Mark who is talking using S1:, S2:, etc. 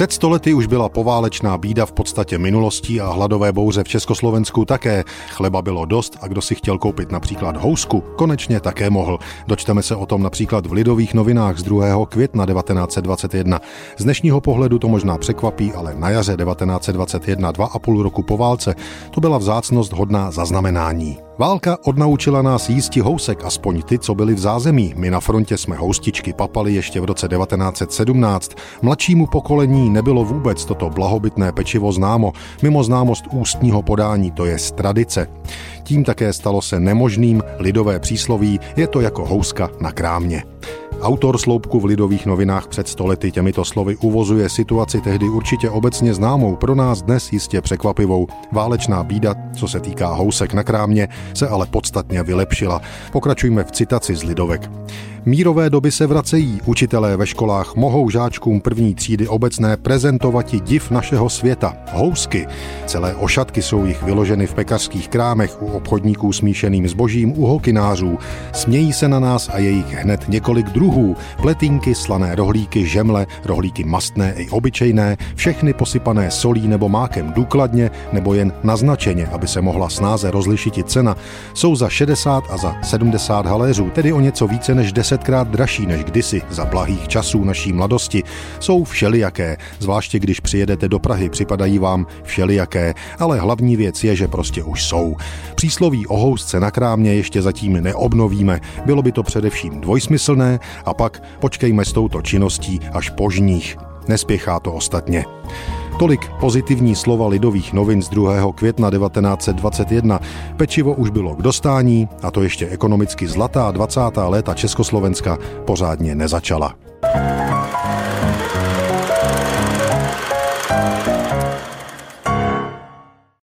S1: Před stolety už byla poválečná bída v podstatě minulostí a hladové bouře v Československu také. Chleba bylo dost a kdo si chtěl koupit například housku, konečně také mohl. Dočteme se o tom například v Lidových novinách z 2. května 1921. Z dnešního pohledu to možná překvapí, ale na jaře 1921, dva a půl roku po válce, to byla vzácnost hodná zaznamenání. Válka odnaučila nás jísti housek, aspoň ty, co byli v zázemí. My na frontě jsme houstičky papali ještě v roce 1917. Mladšímu pokolení nebylo vůbec toto blahobytné pečivo známo, mimo známost ústního podání, to je tradice. Tím také stalo se nemožným lidové přísloví, je to jako houska na krámě. Autor sloupku v Lidových novinách před stolety těmito slovy uvozuje situaci tehdy určitě obecně známou, pro nás dnes jistě překvapivou. Válečná bída, co se týká housek na krámě, se ale podstatně vylepšila. Pokračujme v citaci z Lidovek. Mírové doby se vracejí. Učitelé ve školách mohou žáčkům první třídy obecné prezentovat div našeho světa. Housky. Celé ošatky jsou jich vyloženy v pekařských krámech, u obchodníků smíšeným zbožím, u hokinářů. Smějí se na nás a je jich hned několik druhů. Pletínky, slané rohlíky, žemle, rohlíky mastné i obyčejné, všechny posypané solí nebo mákem důkladně nebo jen naznačeně, aby se mohla snáze rozlišit cena, jsou za 60 a za 70 haléřů, tedy o něco více než 10 desetkrát dražší než kdysi za blahých časů naší mladosti, jsou všelijaké, zvláště když přijedete do Prahy, připadají vám všelijaké, ale hlavní věc je, že prostě už jsou. Přísloví o housce na krámě ještě zatím neobnovíme, bylo by to především dvojsmyslné a pak počkejme s touto činností až požních. Nespěchá to ostatně. Tolik pozitivní slova lidových novin z 2. května 1921. Pečivo už bylo k dostání a to ještě ekonomicky zlatá 20. léta Československa pořádně nezačala.